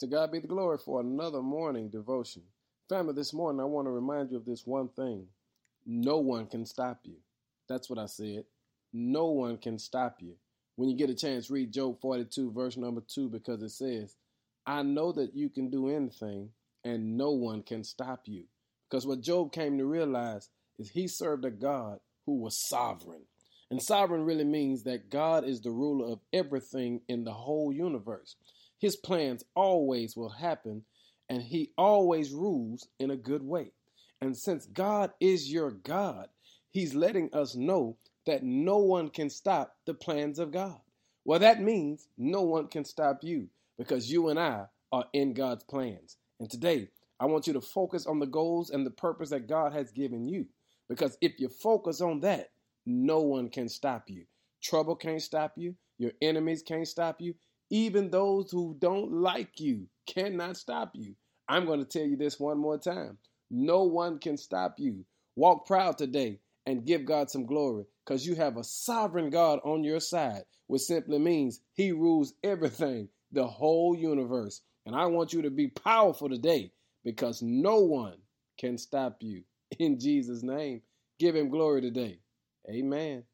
To God be the glory for another morning devotion. Family, this morning I want to remind you of this one thing. No one can stop you. That's what I said. No one can stop you. When you get a chance, read Job 42, verse number 2, because it says, I know that you can do anything and no one can stop you. Because what Job came to realize is he served a God who was sovereign. And sovereign really means that God is the ruler of everything in the whole universe. His plans always will happen, and He always rules in a good way. And since God is your God, He's letting us know that no one can stop the plans of God. Well, that means no one can stop you because you and I are in God's plans. And today, I want you to focus on the goals and the purpose that God has given you. Because if you focus on that, no one can stop you. Trouble can't stop you. Your enemies can't stop you. Even those who don't like you cannot stop you. I'm going to tell you this one more time. No one can stop you. Walk proud today and give God some glory because you have a sovereign God on your side, which simply means He rules everything, the whole universe. And I want you to be powerful today because no one can stop you. In Jesus' name, give Him glory today. Amen.